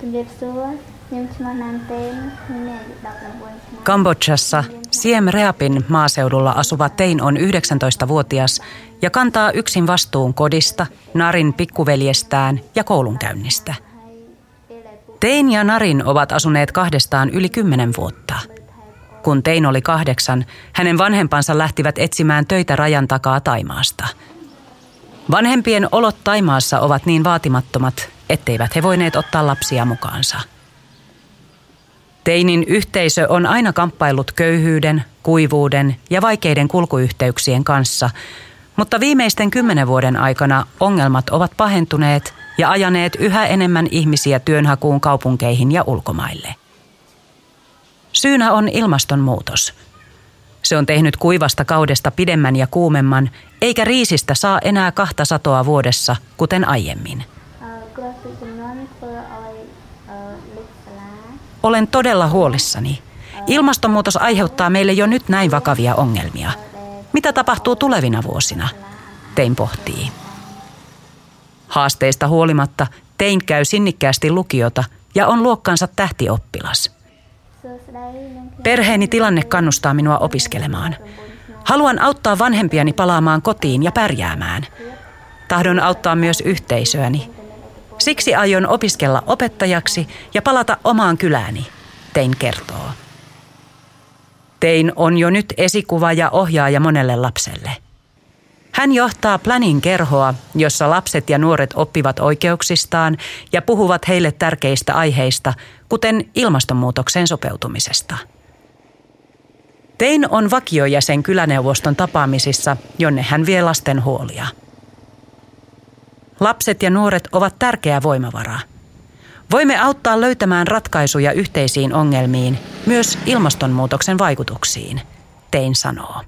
ជំរាបសួរខ្ញុំឈ្មោះណានតេនខ្ញុំមានអាយុ19ឆ្នាំ Kambodžassa Siem Reapin maaseudulla asuva Tein on 19-vuotias ja kantaa yksin vastuun kodista, Narin pikkuveljestään ja koulunkäynnistä. Tein ja Narin ovat asuneet kahdestaan yli kymmenen vuotta. Kun Tein oli kahdeksan, hänen vanhempansa lähtivät etsimään töitä rajan takaa Taimaasta. Vanhempien olot Taimaassa ovat niin vaatimattomat, etteivät he voineet ottaa lapsia mukaansa. Teinin yhteisö on aina kamppaillut köyhyyden, kuivuuden ja vaikeiden kulkuyhteyksien kanssa, mutta viimeisten kymmenen vuoden aikana ongelmat ovat pahentuneet ja ajaneet yhä enemmän ihmisiä työnhakuun kaupunkeihin ja ulkomaille. Syynä on ilmastonmuutos. Se on tehnyt kuivasta kaudesta pidemmän ja kuumemman, eikä riisistä saa enää kahta satoa vuodessa, kuten aiemmin. Olen todella huolissani. Ilmastonmuutos aiheuttaa meille jo nyt näin vakavia ongelmia. Mitä tapahtuu tulevina vuosina? Tein pohtii. Haasteista huolimatta Tein käy sinnikkäästi lukiota ja on luokkansa tähtioppilas. Perheeni tilanne kannustaa minua opiskelemaan. Haluan auttaa vanhempiani palaamaan kotiin ja pärjäämään. Tahdon auttaa myös yhteisöäni, Siksi aion opiskella opettajaksi ja palata omaan kylääni, Tein kertoo. Tein on jo nyt esikuva ja ohjaaja monelle lapselle. Hän johtaa Planin kerhoa, jossa lapset ja nuoret oppivat oikeuksistaan ja puhuvat heille tärkeistä aiheista, kuten ilmastonmuutokseen sopeutumisesta. Tein on vakiojäsen kyläneuvoston tapaamisissa, jonne hän vie lasten huolia. Lapset ja nuoret ovat tärkeä voimavara. Voimme auttaa löytämään ratkaisuja yhteisiin ongelmiin, myös ilmastonmuutoksen vaikutuksiin, Tein sanoo.